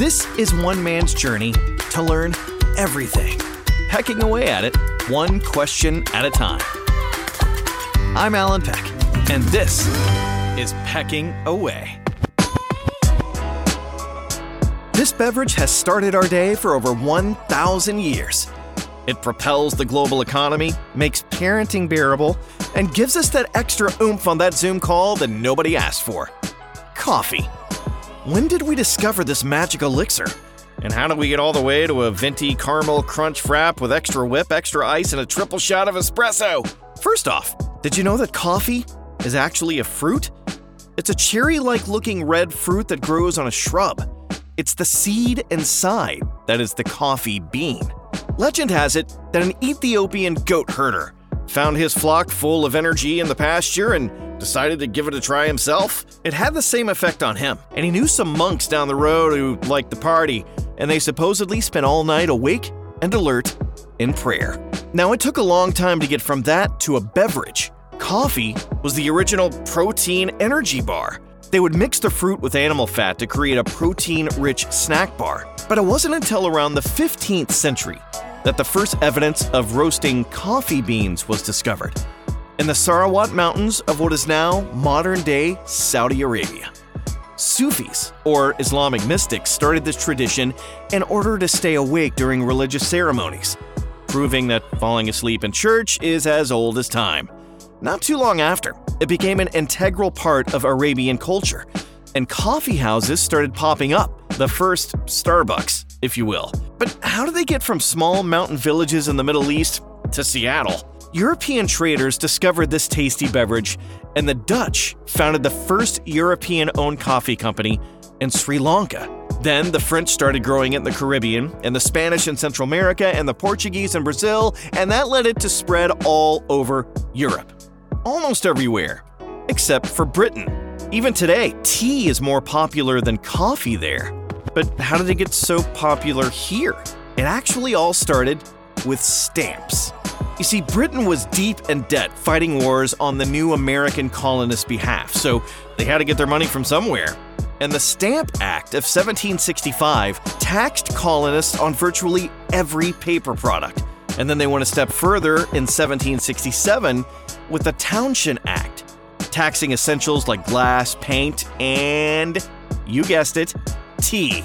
This is one man's journey to learn everything, pecking away at it one question at a time. I'm Alan Peck, and this is Pecking Away. This beverage has started our day for over 1,000 years. It propels the global economy, makes parenting bearable, and gives us that extra oomph on that Zoom call that nobody asked for. Coffee. When did we discover this magic elixir? And how did we get all the way to a venti caramel crunch frap with extra whip, extra ice, and a triple shot of espresso? First off, did you know that coffee is actually a fruit? It's a cherry like looking red fruit that grows on a shrub. It's the seed inside that is the coffee bean. Legend has it that an Ethiopian goat herder found his flock full of energy in the pasture and decided to give it a try himself. It had the same effect on him, and he knew some monks down the road who liked the party, and they supposedly spent all night awake and alert in prayer. Now, it took a long time to get from that to a beverage. Coffee was the original protein energy bar. They would mix the fruit with animal fat to create a protein rich snack bar. But it wasn't until around the 15th century that the first evidence of roasting coffee beans was discovered in the Sarawat Mountains of what is now modern day Saudi Arabia. Sufis, or Islamic mystics, started this tradition in order to stay awake during religious ceremonies, proving that falling asleep in church is as old as time. Not too long after, it became an integral part of Arabian culture, and coffee houses started popping up, the first Starbucks, if you will. But how do they get from small mountain villages in the Middle East to Seattle? European traders discovered this tasty beverage, and the Dutch founded the first European owned coffee company in Sri Lanka. Then the French started growing it in the Caribbean, and the Spanish in Central America, and the Portuguese in Brazil, and that led it to spread all over Europe. Almost everywhere, except for Britain. Even today, tea is more popular than coffee there. But how did it get so popular here? It actually all started with stamps. You see, Britain was deep in debt fighting wars on the new American colonists' behalf, so they had to get their money from somewhere. And the Stamp Act of 1765 taxed colonists on virtually every paper product. And then they went a step further in 1767 with the Townshend Act, taxing essentials like glass, paint, and, you guessed it, tea.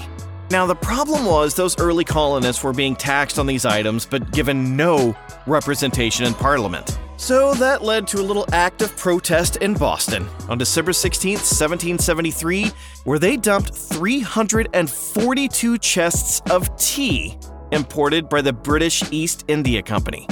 Now, the problem was those early colonists were being taxed on these items but given no representation in Parliament. So that led to a little act of protest in Boston on December 16, 1773, where they dumped 342 chests of tea imported by the British East India Company.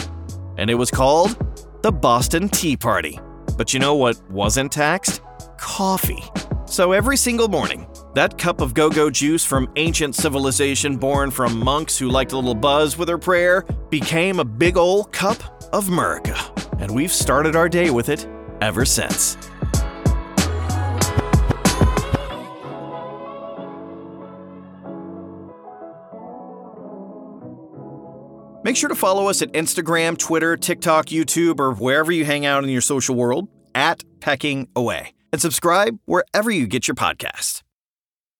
And it was called the Boston Tea Party. But you know what wasn't taxed? Coffee. So every single morning, that cup of go go juice from ancient civilization born from monks who liked a little buzz with their prayer became a big ol' cup of America. And we've started our day with it ever since. Make sure to follow us at Instagram, Twitter, TikTok, YouTube, or wherever you hang out in your social world at Pecking Away. And subscribe wherever you get your podcast.